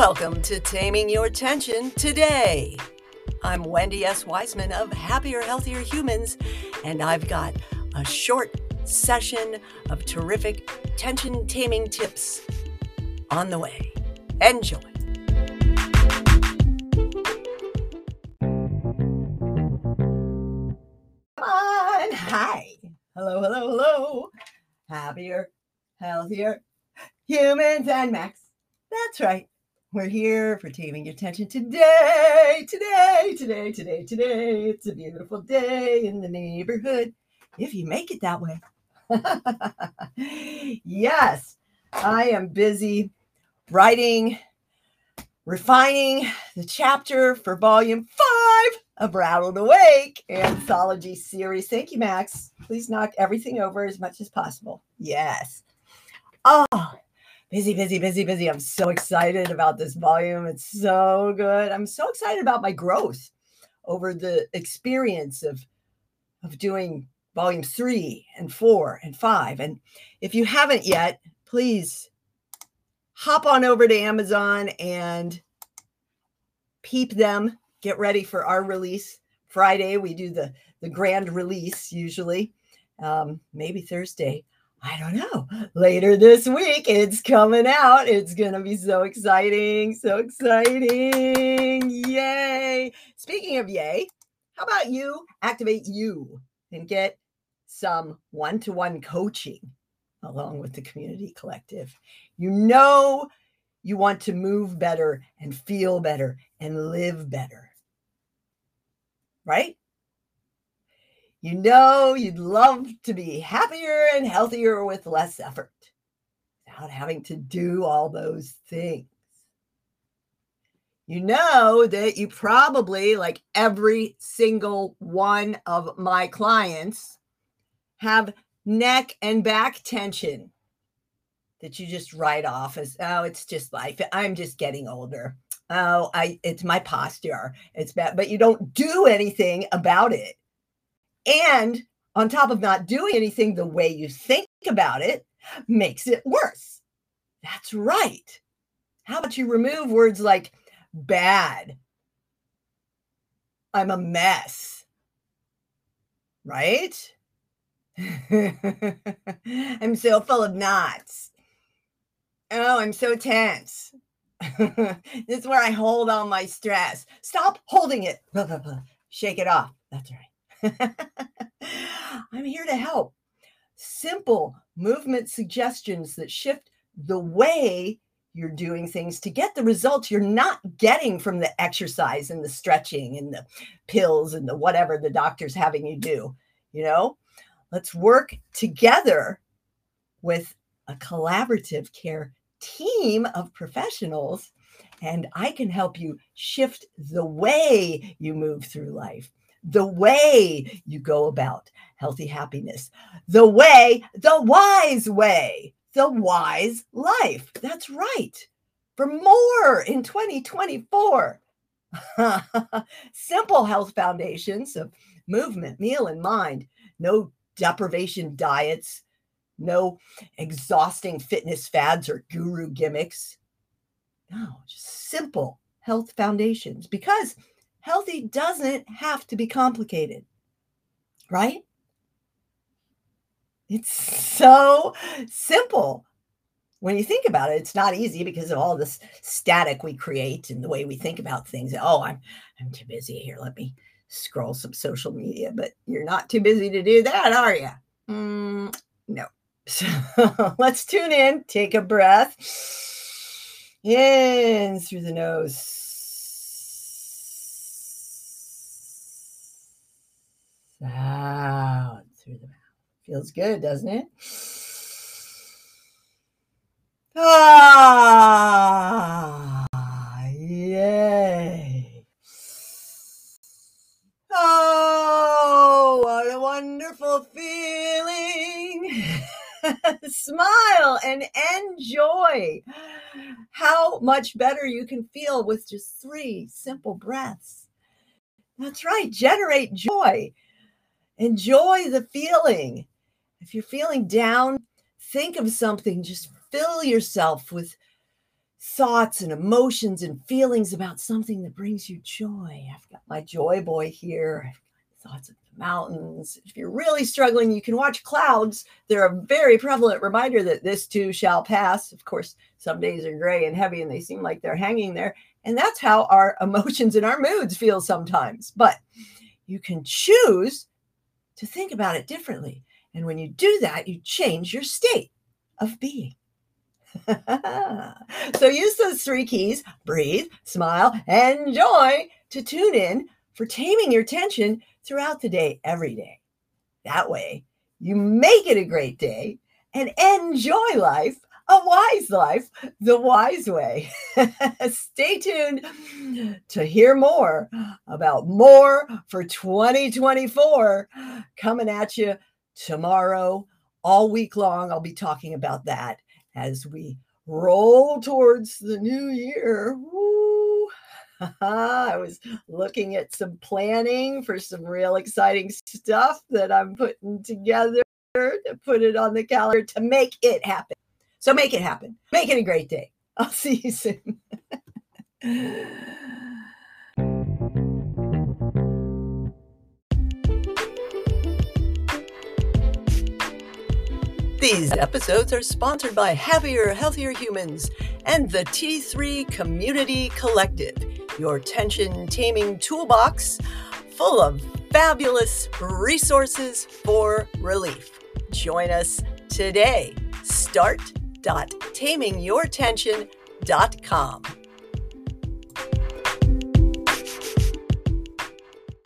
Welcome to Taming Your Tension today. I'm Wendy S. Wiseman of Happier, Healthier Humans, and I've got a short session of terrific tension taming tips on the way. Enjoy. Hi. Hello, hello, hello. Happier, healthier humans and Max. That's right. We're here for taming your tension today, today, today, today, today. It's a beautiful day in the neighborhood if you make it that way. yes, I am busy writing, refining the chapter for volume five of Rattled Awake anthology series. Thank you, Max. Please knock everything over as much as possible. Yes. Oh, busy, busy, busy, busy. I'm so excited about this volume. It's so good. I'm so excited about my growth over the experience of of doing volume three and four and five. And if you haven't yet, please hop on over to Amazon and peep them. Get ready for our release Friday. We do the the grand release usually, um, maybe Thursday. I don't know. Later this week, it's coming out. It's going to be so exciting. So exciting. Yay. Speaking of yay, how about you activate you and get some one to one coaching along with the community collective? You know, you want to move better and feel better and live better. Right? You know, you'd love to be happier and healthier with less effort without having to do all those things. You know that you probably, like every single one of my clients, have neck and back tension that you just write off as, oh, it's just life. I'm just getting older. Oh, I it's my posture. It's bad, but you don't do anything about it and on top of not doing anything, the way you think about it makes it worse. That's right. How about you remove words like bad? I'm a mess. Right? I'm so full of knots. Oh, I'm so tense. this is where I hold all my stress. Stop holding it. Shake it off. That's right. I'm here to help. Simple movement suggestions that shift the way you're doing things to get the results you're not getting from the exercise and the stretching and the pills and the whatever the doctor's having you do. You know, let's work together with a collaborative care team of professionals, and I can help you shift the way you move through life the way you go about healthy happiness, the way, the wise way, the wise life. That's right. For more in 2024. Simple health foundations of movement, meal, and mind. No deprivation diets, no exhausting fitness fads or guru gimmicks. No, just simple health foundations because Healthy doesn't have to be complicated, right? It's so simple. When you think about it, it's not easy because of all this static we create and the way we think about things. Oh, I'm I'm too busy here. Let me scroll some social media. But you're not too busy to do that, are you? Mm, no. So let's tune in, take a breath in through the nose out through the mouth. Feels good, doesn't it? Ah, yay. Oh, what a wonderful feeling. Smile and enjoy how much better you can feel with just three simple breaths. That's right, generate joy. Enjoy the feeling. If you're feeling down, think of something. Just fill yourself with thoughts and emotions and feelings about something that brings you joy. I've got my joy boy here. thoughts of the mountains. If you're really struggling, you can watch clouds. They're a very prevalent reminder that this too shall pass. Of course, some days are gray and heavy and they seem like they're hanging there. And that's how our emotions and our moods feel sometimes. But you can choose to think about it differently. And when you do that, you change your state of being. so use those three keys breathe, smile, and joy to tune in for taming your tension throughout the day, every day. That way, you make it a great day and enjoy life, a wise life, the wise way. Stay tuned to hear more about more for 2024 coming at you tomorrow. All week long, I'll be talking about that as we roll towards the new year. I was looking at some planning for some real exciting stuff that I'm putting together to put it on the calendar to make it happen. So make it happen. Make it a great day. I'll see you soon. These episodes are sponsored by Happier, Healthier Humans and the T3 Community Collective, your tension taming toolbox full of fabulous resources for relief. Join us today. Start.tamingyourtension.com.